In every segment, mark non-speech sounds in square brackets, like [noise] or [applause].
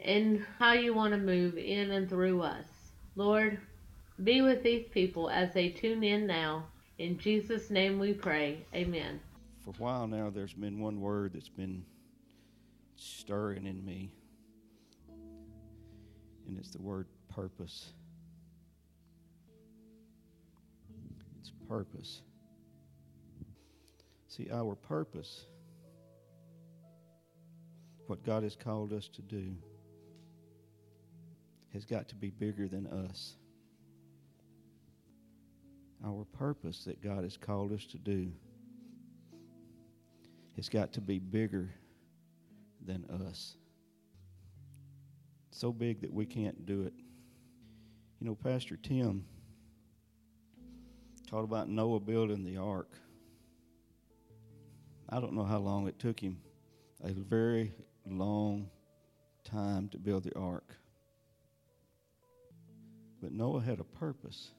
and how you want to move in and through us. Lord, be with these people as they tune in now. In Jesus' name we pray. Amen. For a while now, there's been one word that's been stirring in me, and it's the word purpose. It's purpose. See, our purpose, what God has called us to do, has got to be bigger than us. Our purpose that God has called us to do has got to be bigger than us. So big that we can't do it. You know, Pastor Tim taught about Noah building the ark. I don't know how long it took him, a very long time to build the ark. But Noah had a purpose.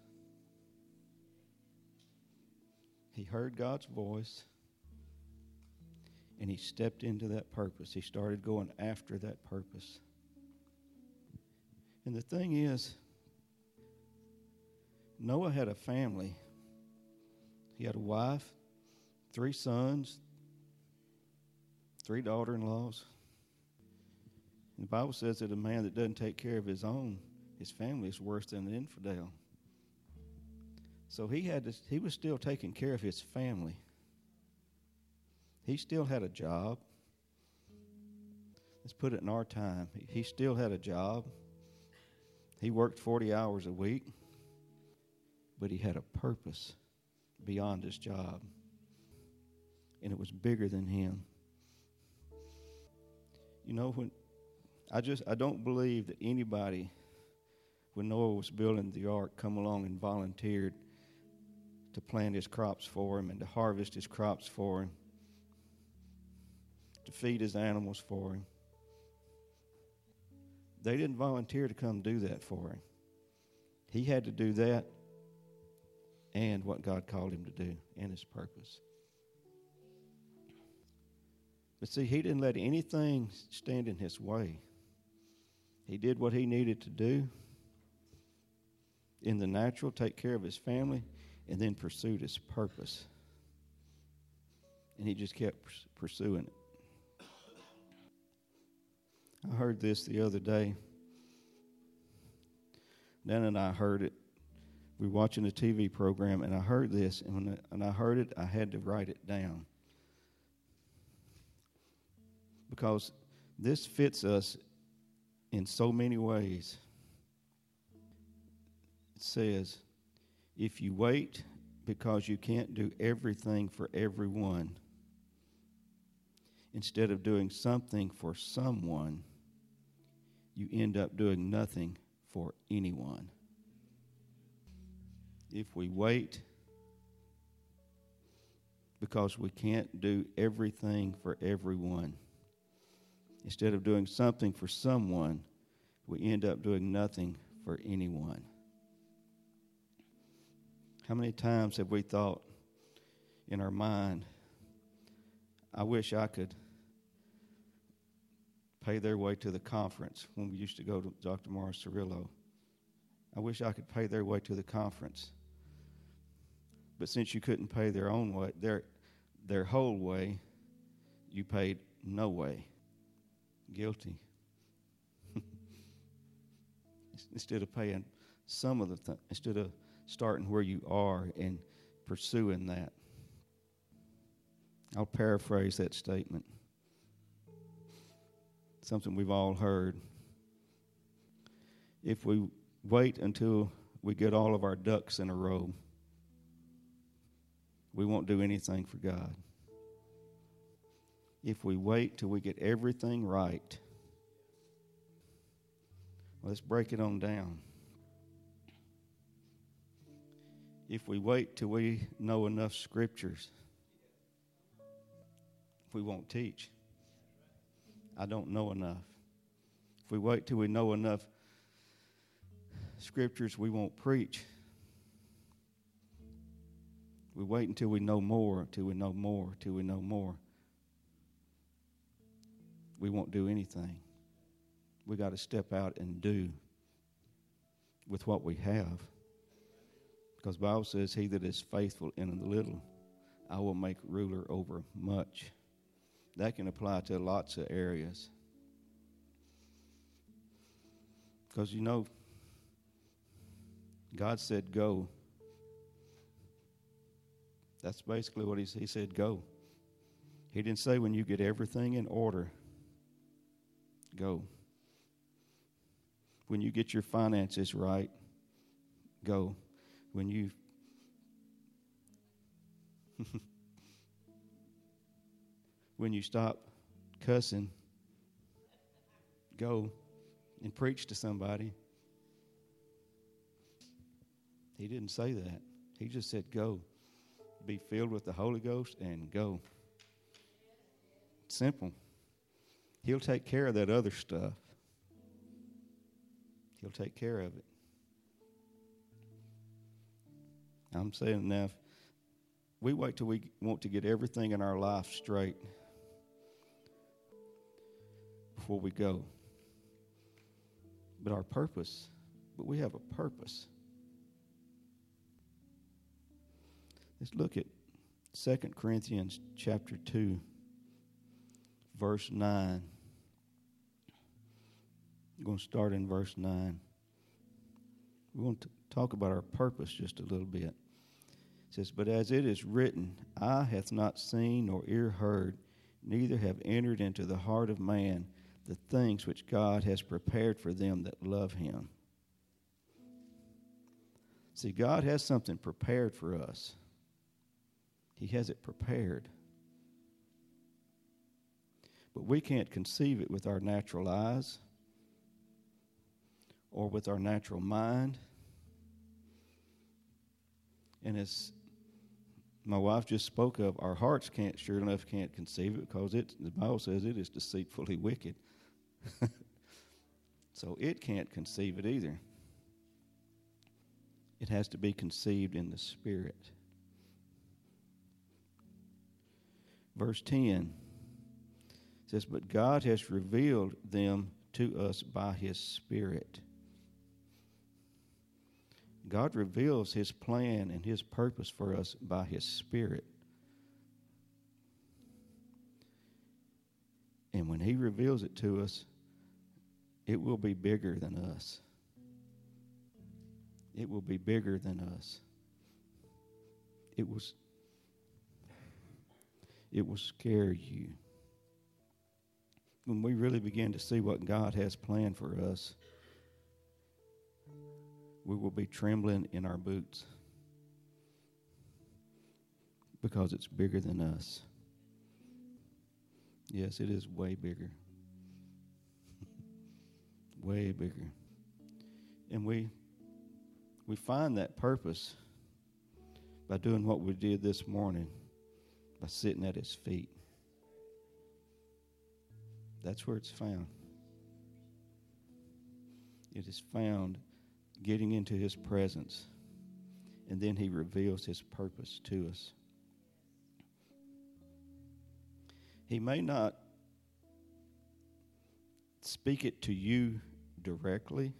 He heard God's voice and he stepped into that purpose. He started going after that purpose. And the thing is, Noah had a family. He had a wife, three sons, three daughter in laws. The Bible says that a man that doesn't take care of his own his family is worse than an infidel. So he had to, he was still taking care of his family. He still had a job. Let's put it in our time. He still had a job. He worked 40 hours a week, but he had a purpose beyond his job. And it was bigger than him. You know, when I just I don't believe that anybody when Noah was building the ark, come along and volunteered to plant his crops for him and to harvest his crops for him, to feed his animals for him. They didn't volunteer to come do that for him. He had to do that and what God called him to do and his purpose. But see, he didn't let anything stand in his way. He did what he needed to do in the natural, take care of his family, and then pursued his purpose. And he just kept pursuing it. I heard this the other day. Dan and I heard it. We were watching a TV program, and I heard this, and when I, and I heard it, I had to write it down because this fits us in so many ways says, if you wait because you can't do everything for everyone, instead of doing something for someone, you end up doing nothing for anyone. If we wait because we can't do everything for everyone, instead of doing something for someone, we end up doing nothing for anyone. How many times have we thought in our mind, I wish I could pay their way to the conference when we used to go to Dr. Morris Cerullo? I wish I could pay their way to the conference. But since you couldn't pay their own way, their their whole way, you paid no way. Guilty. [laughs] instead of paying some of the th- instead of starting where you are and pursuing that. I'll paraphrase that statement. Something we've all heard. If we wait until we get all of our ducks in a row, we won't do anything for God. If we wait till we get everything right, let's break it on down. If we wait till we know enough scriptures, we won't teach. I don't know enough. If we wait till we know enough scriptures, we won't preach. We wait until we know more, until we know more, until we know more. We won't do anything. We got to step out and do with what we have. Because Bible says, He that is faithful in the little, I will make ruler over much. That can apply to lots of areas. Because you know, God said, Go. That's basically what he, he said, Go. He didn't say, When you get everything in order, go. When you get your finances right, go. When you [laughs] when you stop cussing, go and preach to somebody. He didn't say that. He just said, Go. Be filled with the Holy Ghost and go. Simple. He'll take care of that other stuff. He'll take care of it. I'm saying now, we wait till we want to get everything in our life straight before we go. But our purpose, but we have a purpose. Let's look at 2 Corinthians chapter 2 verse 9. I'm going to start in verse 9. We want to talk about our purpose just a little bit. It says, But as it is written, eye hath not seen nor ear heard, neither have entered into the heart of man the things which God has prepared for them that love him. See, God has something prepared for us. He has it prepared. But we can't conceive it with our natural eyes or with our natural mind. And as my wife just spoke of, our hearts can't, sure enough, can't conceive it because it, the Bible says it is deceitfully [laughs] wicked. [laughs] so it can't conceive it either. It has to be conceived in the Spirit. Verse 10 says, But God has revealed them to us by His Spirit. God reveals His plan and His purpose for us by His Spirit. And when He reveals it to us, it will be bigger than us. It will be bigger than us. It was it will scare you. When we really begin to see what God has planned for us, we will be trembling in our boots because it's bigger than us. Yes, it is way bigger. [laughs] way bigger. And we we find that purpose by doing what we did this morning by sitting at his feet. That's where it's found. It is found getting into his presence, and then he reveals his purpose to us. He may not speak it to you directly,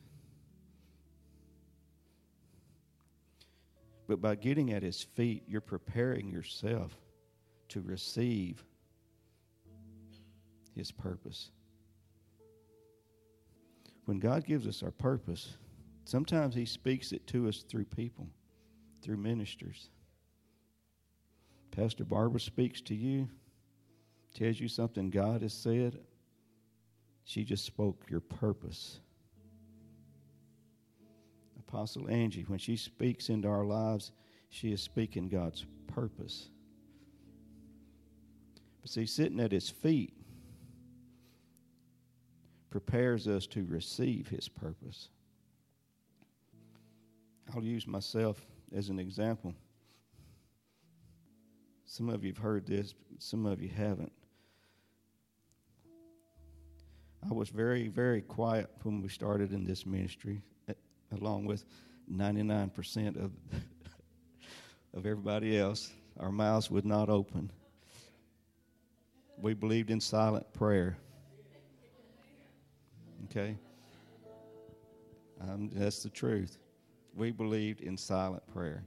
but by getting at his feet, you're preparing yourself to receive his purpose. When God gives us our purpose, sometimes he speaks it to us through people, through ministers. Pastor Barbara speaks to you, tells you something God has said. She just spoke your purpose. Apostle Angie, when she speaks into our lives, she is speaking God's purpose. But see, sitting at his feet prepares us to receive His purpose. I'll use myself as an example. Some of you have heard this, some of you haven't. I was very, very quiet when we started in this ministry, eh, along with 99% of, [laughs] of everybody else. Our mouths would not open. We believed in silent prayer. Okay? Um, that's the truth. We believed in silent prayer.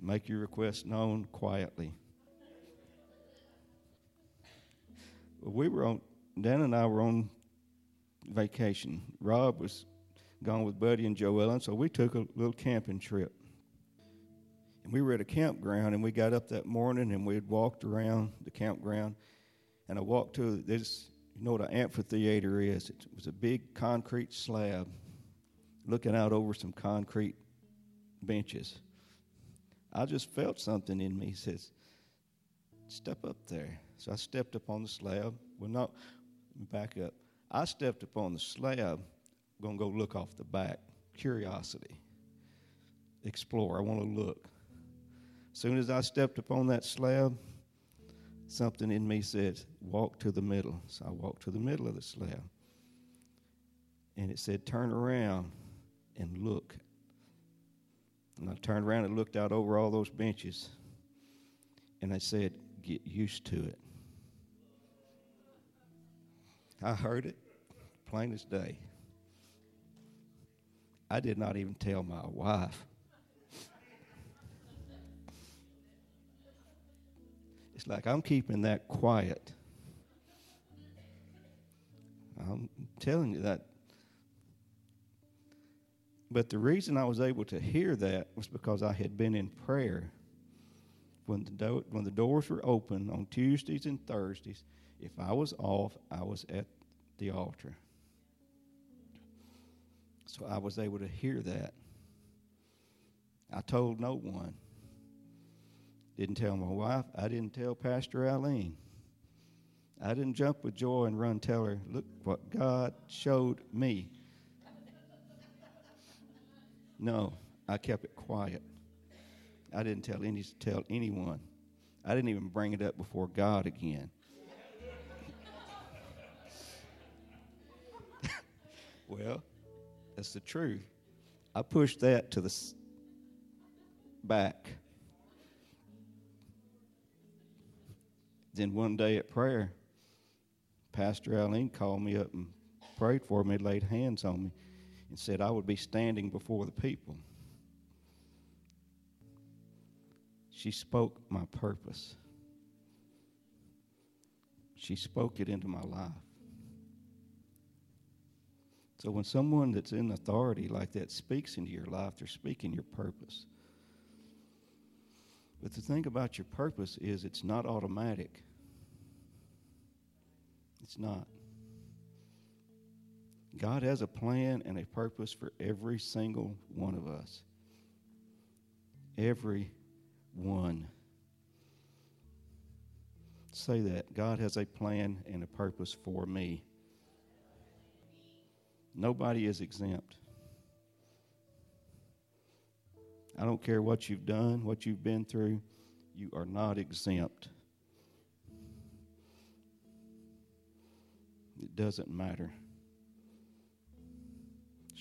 Make your request known quietly. We were on, Dan and I were on vacation. Rob was gone with Buddy and Joellen, so we took a little camping trip. And we were at a campground, and we got up that morning and we had walked around the campground. And I walked to this, you know what an amphitheater is? It was a big concrete slab looking out over some concrete benches. I just felt something in me. Says, Step up there. So I stepped up on the slab. Well, not back up. I stepped up on the slab. to go look off the back. Curiosity. Explore. I want to look. Soon as I stepped up on that slab, something in me said, Walk to the middle. So I walked to the middle of the slab. And it said, Turn around and look. And I turned around and looked out over all those benches. And I said, Get used to it. I heard it plain as day. I did not even tell my wife. It's like I'm keeping that quiet. I'm telling you that but the reason I was able to hear that was because I had been in prayer. When the, do- when the doors were open on Tuesdays and Thursdays, if I was off, I was at the altar. So I was able to hear that. I told no one. Didn't tell my wife. I didn't tell Pastor Eileen. I didn't jump with joy and run tell her, look what God showed me. No, I kept it quiet. I didn't tell any tell anyone. I didn't even bring it up before God again. [laughs] well, that's the truth. I pushed that to the back. Then one day at prayer, Pastor Eileen called me up and prayed for me, laid hands on me and said I would be standing before the people. She spoke my purpose. She spoke it into my life. So when someone that's in authority like that speaks into your life, they're speaking your purpose. But the thing about your purpose is it's not automatic. It's not. God has a plan and a purpose for every single one of us. Every one. Say that. God has a plan and a purpose for me. Nobody is exempt. I don't care what you've done, what you've been through, you are not exempt. It doesn't matter.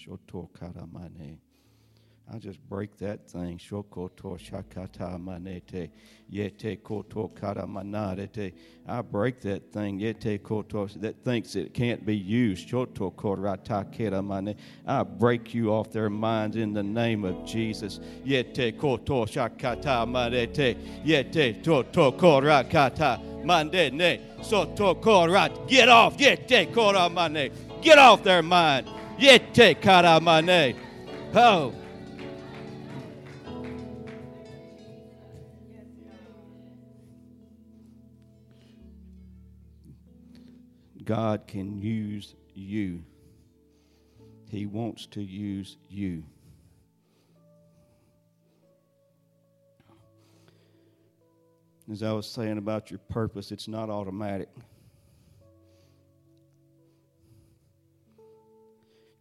Shoto karamane. I just break that thing. Shokoto shakata manete. Yete koto karamanarete. I break that thing. Yete koto that thinks it can't be used. Shoto korata keramane. I break you off their minds in the name of Jesus. Yete koto shakata manete. Yete toto korakata mandene. Soto korat. Get off. Yete koramane. Get off their mind. Yete karamane. Oh. God can use you. He wants to use you. As I was saying about your purpose, it's not automatic.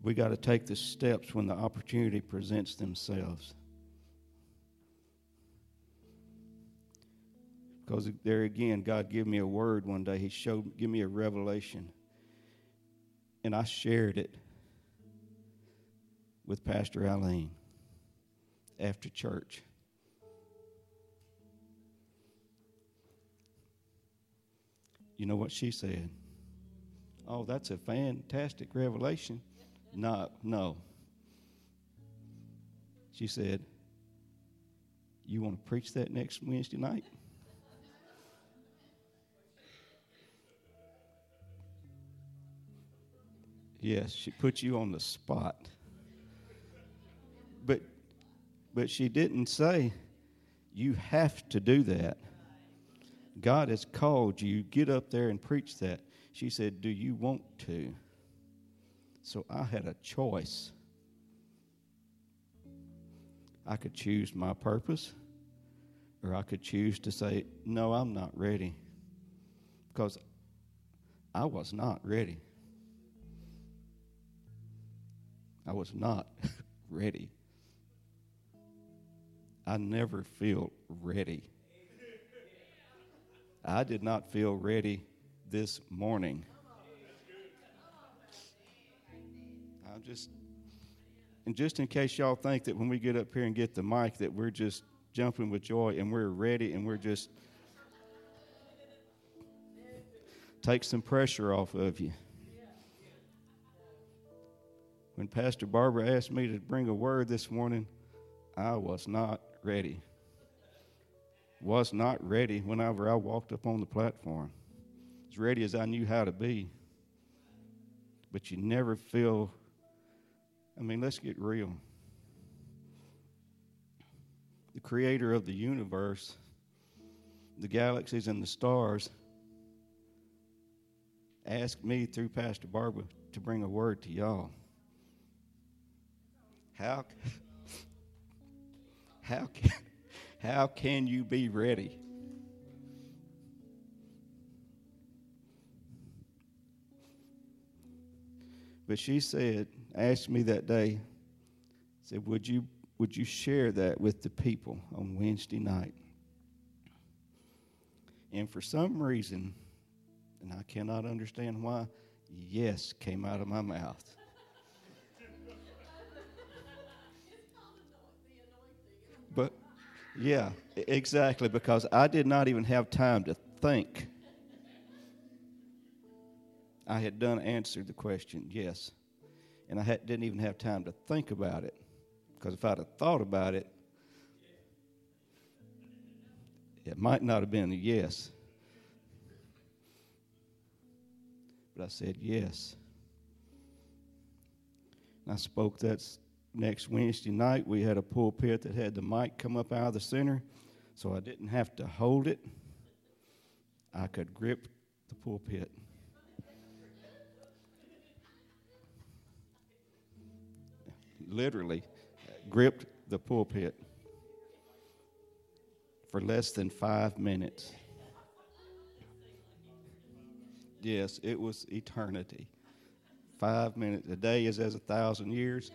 We got to take the steps when the opportunity presents themselves. Because there again, God gave me a word one day. He showed, give me a revelation. And I shared it with Pastor Eileen after church. You know what she said? Oh, that's a fantastic revelation. No, no. She said, You want to preach that next Wednesday night? Yes, she put you on the spot. But but she didn't say you have to do that. God has called you, get up there and preach that. She said, "Do you want to?" So I had a choice. I could choose my purpose, or I could choose to say, No, I'm not ready. Because I was not ready. I was not [laughs] ready. I never feel ready. I did not feel ready this morning. I'm just, and just in case y'all think that when we get up here and get the mic that we're just jumping with joy and we're ready and we're just take some pressure off of you. When Pastor Barbara asked me to bring a word this morning, I was not ready. Was not ready whenever I walked up on the platform. As ready as I knew how to be. But you never feel, I mean, let's get real. The creator of the universe, the galaxies and the stars, asked me through Pastor Barbara to bring a word to y'all. How, [laughs] how, can, [laughs] how can you be ready? But she said, asked me that day, said, Would you would you share that with the people on Wednesday night? And for some reason, and I cannot understand why, yes came out of my mouth. [laughs] But yeah, exactly, because I did not even have time to think. I had done answered the question, yes. And I had, didn't even have time to think about it. Because if I'd have thought about it, it might not have been a yes. But I said yes. And I spoke that next Wednesday night, we had a pulpit that had the mic come up out of the center, so I didn't have to hold it. I could grip the pulpit. Literally, gripped the pulpit for less than five minutes. Yes, it was eternity. Five minutes. A day is as a thousand years.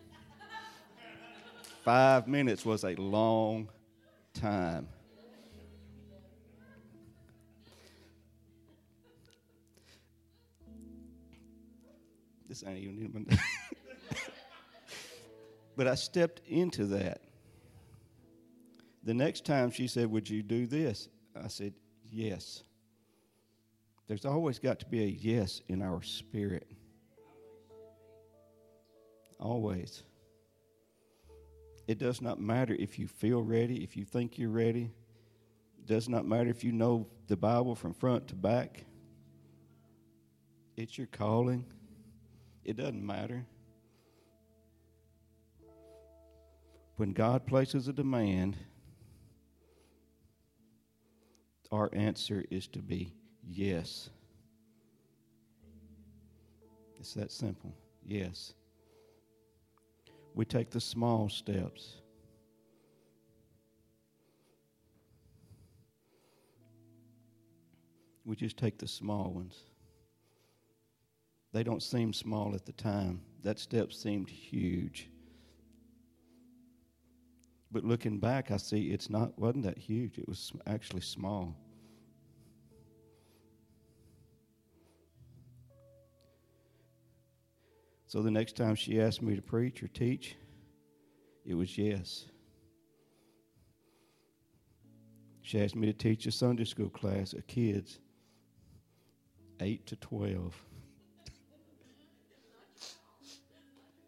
Five minutes was a long time. This ain't even. But I stepped into that. The next time she said, Would you do this? I said, Yes. There's always got to be a yes in our spirit. Always. It does not matter if you feel ready, if you think you're ready. It does not matter if you know the Bible from front to back. It's your calling. It doesn't matter. When God places a demand, our answer is to be yes. It's that simple. Yes we take the small steps. We just take the small ones. they don't seem small at the time. That step seemed huge. But looking back, I see it's not wasn't that huge. It was actually small. So the next time she asked me to preach or teach, it was yes. She asked me to teach a Sunday school class of kids 8 to 12.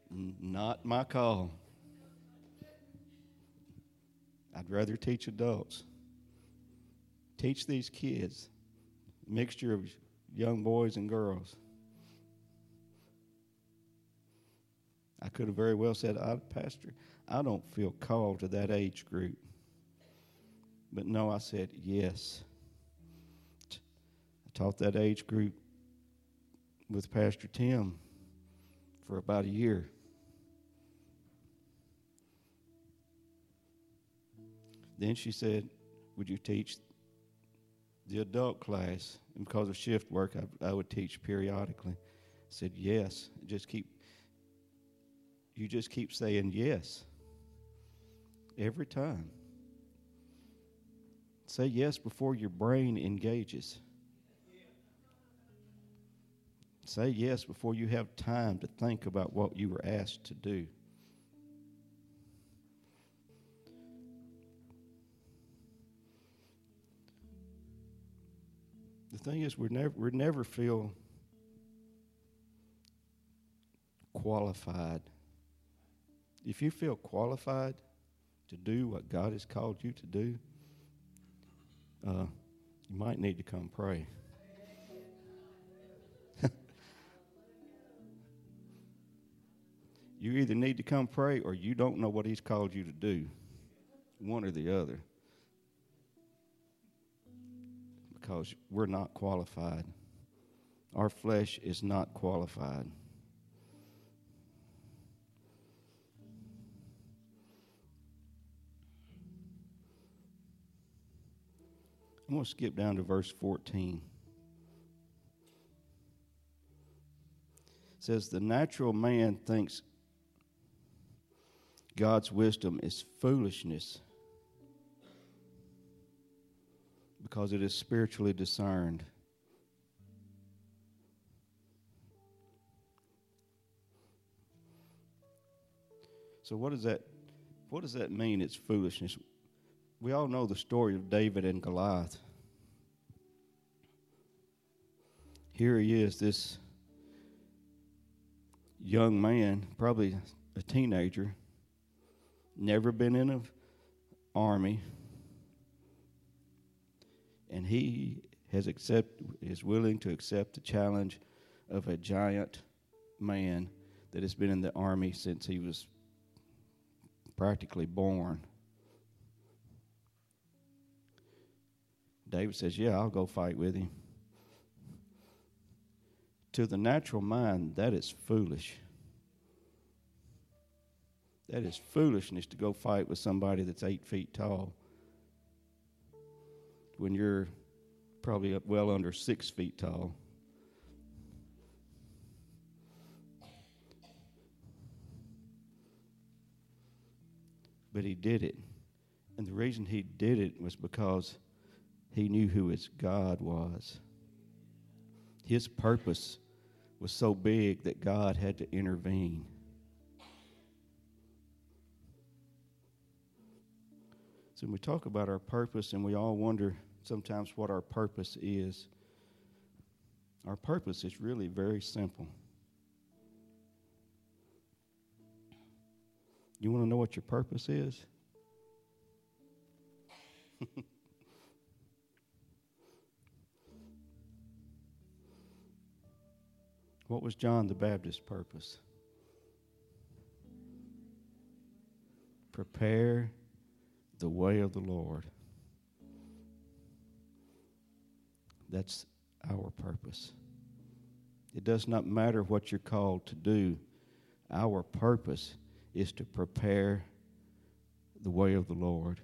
[laughs] Not my call. I'd rather teach adults. Teach these kids, mixture of young boys and girls. I could have very well said, I, Pastor, I don't feel called to that age group. But no, I said, yes. I taught that age group with Pastor Tim for about a year. Then she said, Would you teach the adult class? And because of shift work, I, I would teach periodically. I said, Yes. Just keep you just keep saying yes every time. Say yes before your brain engages. Say yes before you have time to think about what you were asked to do. Thing is, we never, we never feel qualified if you feel qualified to do what God has called you to do, uh, you might need to come pray. [laughs] you either need to come pray or you don't know what He's called you to do. One or the other. Because we're not qualified. Our flesh is not qualified. I'm going to skip down to verse 14. It says, The natural man thinks God's wisdom is foolishness because it is spiritually discerned. So what does that what does that mean it's foolishness? we all know the story of David and Goliath. Here he is, this young man, probably a teenager, never been in an army, and he has accept is willing to accept the challenge of a giant man that has been in the army since he was practically born. David says, Yeah, I'll go fight with him. To the natural mind, that is foolish. That is foolishness to go fight with somebody that's eight feet tall when you're probably well under six feet tall. But he did it. And the reason he did it was because he knew who his God was. His purpose was so big that God had to intervene. So when we talk about our purpose, and we all wonder sometimes what our purpose is, our purpose is really very simple. You want to know what your purpose is? [laughs] What was John the Baptist's purpose? Prepare the way of the Lord. That's our purpose. It does not matter what you're called to do. Our purpose is to prepare the way of the Lord.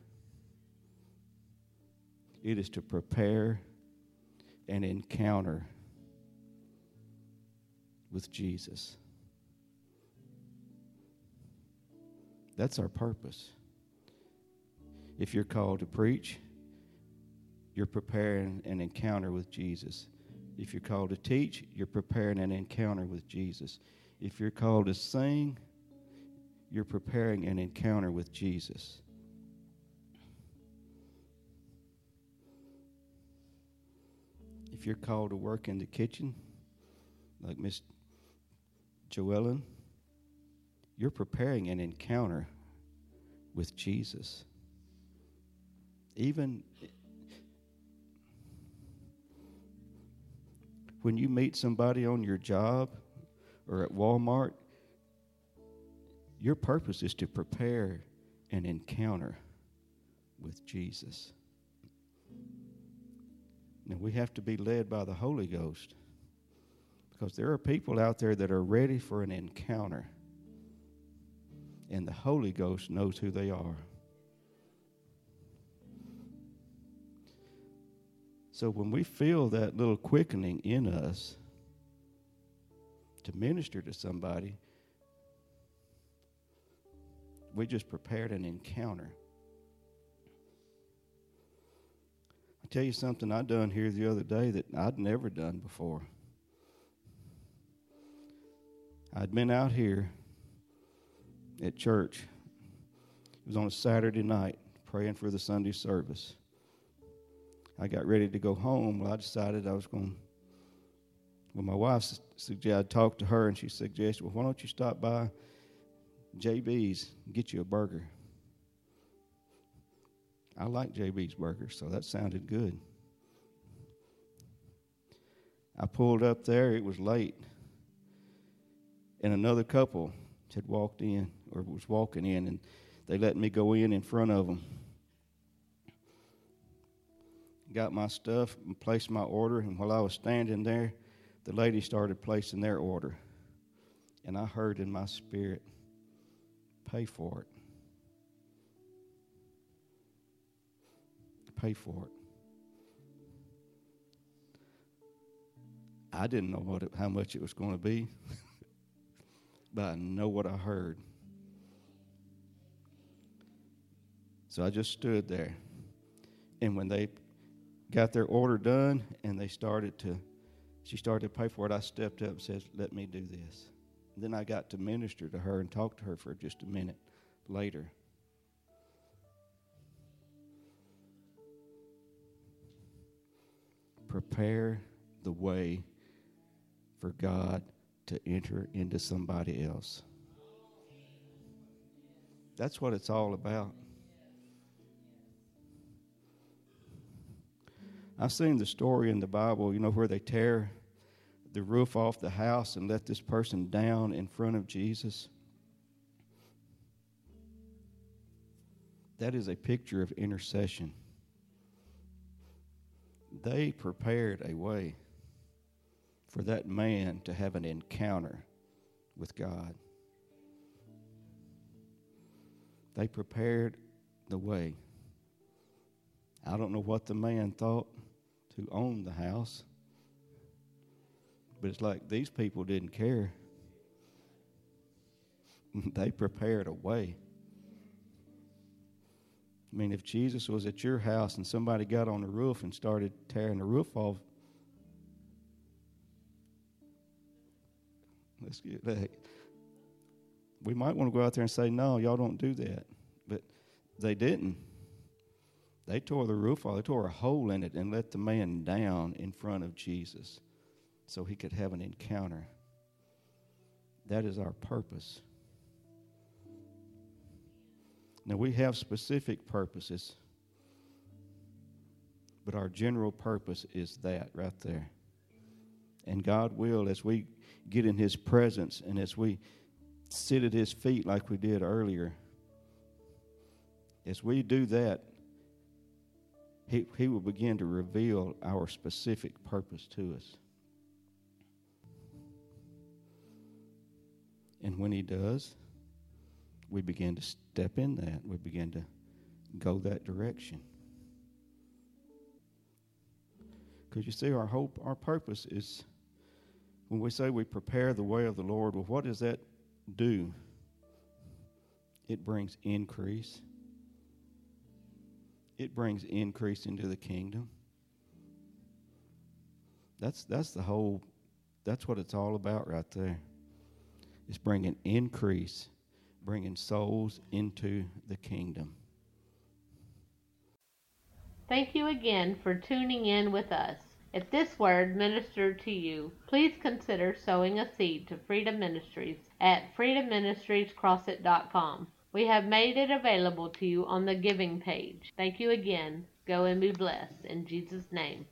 It is to prepare and encounter with Jesus. That's our purpose. If you're called to preach, you're preparing an encounter with Jesus. If you're called to teach, you're preparing an encounter with Jesus. If you're called to sing, you're preparing an encounter with Jesus. If you're called to work in the kitchen, like Miss Joellen, you're preparing an encounter with Jesus. Even when you meet somebody on your job or at Walmart, your purpose is to prepare an encounter with Jesus. Now, we have to be led by the Holy Ghost because there are people out there that are ready for an encounter, and the Holy Ghost knows who they are. So when we feel that little quickening in us to minister to somebody, we just prepared an encounter. I tell you something I done here the other day that I'd never done before. I'd been out here at church. It was on a Saturday night praying for the Sunday service. I got ready to go home. Well, I decided I was going. Well, my wife suggested I talk to her, and she suggested, "Well, why don't you stop by JB's and get you a burger?" I like JB's burgers, so that sounded good. I pulled up there. It was late, and another couple had walked in or was walking in, and they let me go in in front of them got my stuff and placed my order. And while I was standing there, the lady started placing their order. And I heard in my spirit, pay for it. Pay for it. I didn't know what it, how much it was going to be, [laughs] but I know what I heard. So I just stood there. And when they got their order done and they started to she started to pay for it. I stepped up and said let me do this. And then i got to minister to her and talk to her for just a minute later. Prepare the way for god to enter into somebody else. That's what it's all about I've seen the story in the Bible, you know, where they tear the roof off the house and let this person down in front of Jesus. That is a picture of intercession. They prepared a way for that man to have an encounter with God. They prepared the way. I don't know what the man thought to own the house. But it's like these people didn't care. [laughs] they prepared a way. I mean, if Jesus was at your house and somebody got on the roof and started tearing the roof off, let's get that. We might want to go out there and say, no, y'all don't do that. But they didn't. They tore the roof off, they tore a hole in it and let the man down in front of Jesus so he could have an encounter. That is our purpose. Now, we have specific purposes, but our general purpose is that right there. And God will, as we get in His presence and as we sit at His feet like we did earlier, as we do that, he, he will begin to reveal our specific purpose to us. And when He does, we begin to step in that. We begin to go that direction. Because you see, our hope, our purpose is When we say we prepare the way of the Lord, well, what does that do? It brings increase. It brings increase into the kingdom. That's that's the whole that's what it's all about right there. It's bringing increase, bringing souls into the kingdom. Thank you again for tuning in with us. If this word ministered to you, please consider sowing a seed to Freedom Ministries at freedomministriescrossit.com. We have made it available to you on the giving page. Thank you again. Go and be blessed. In Jesus' name.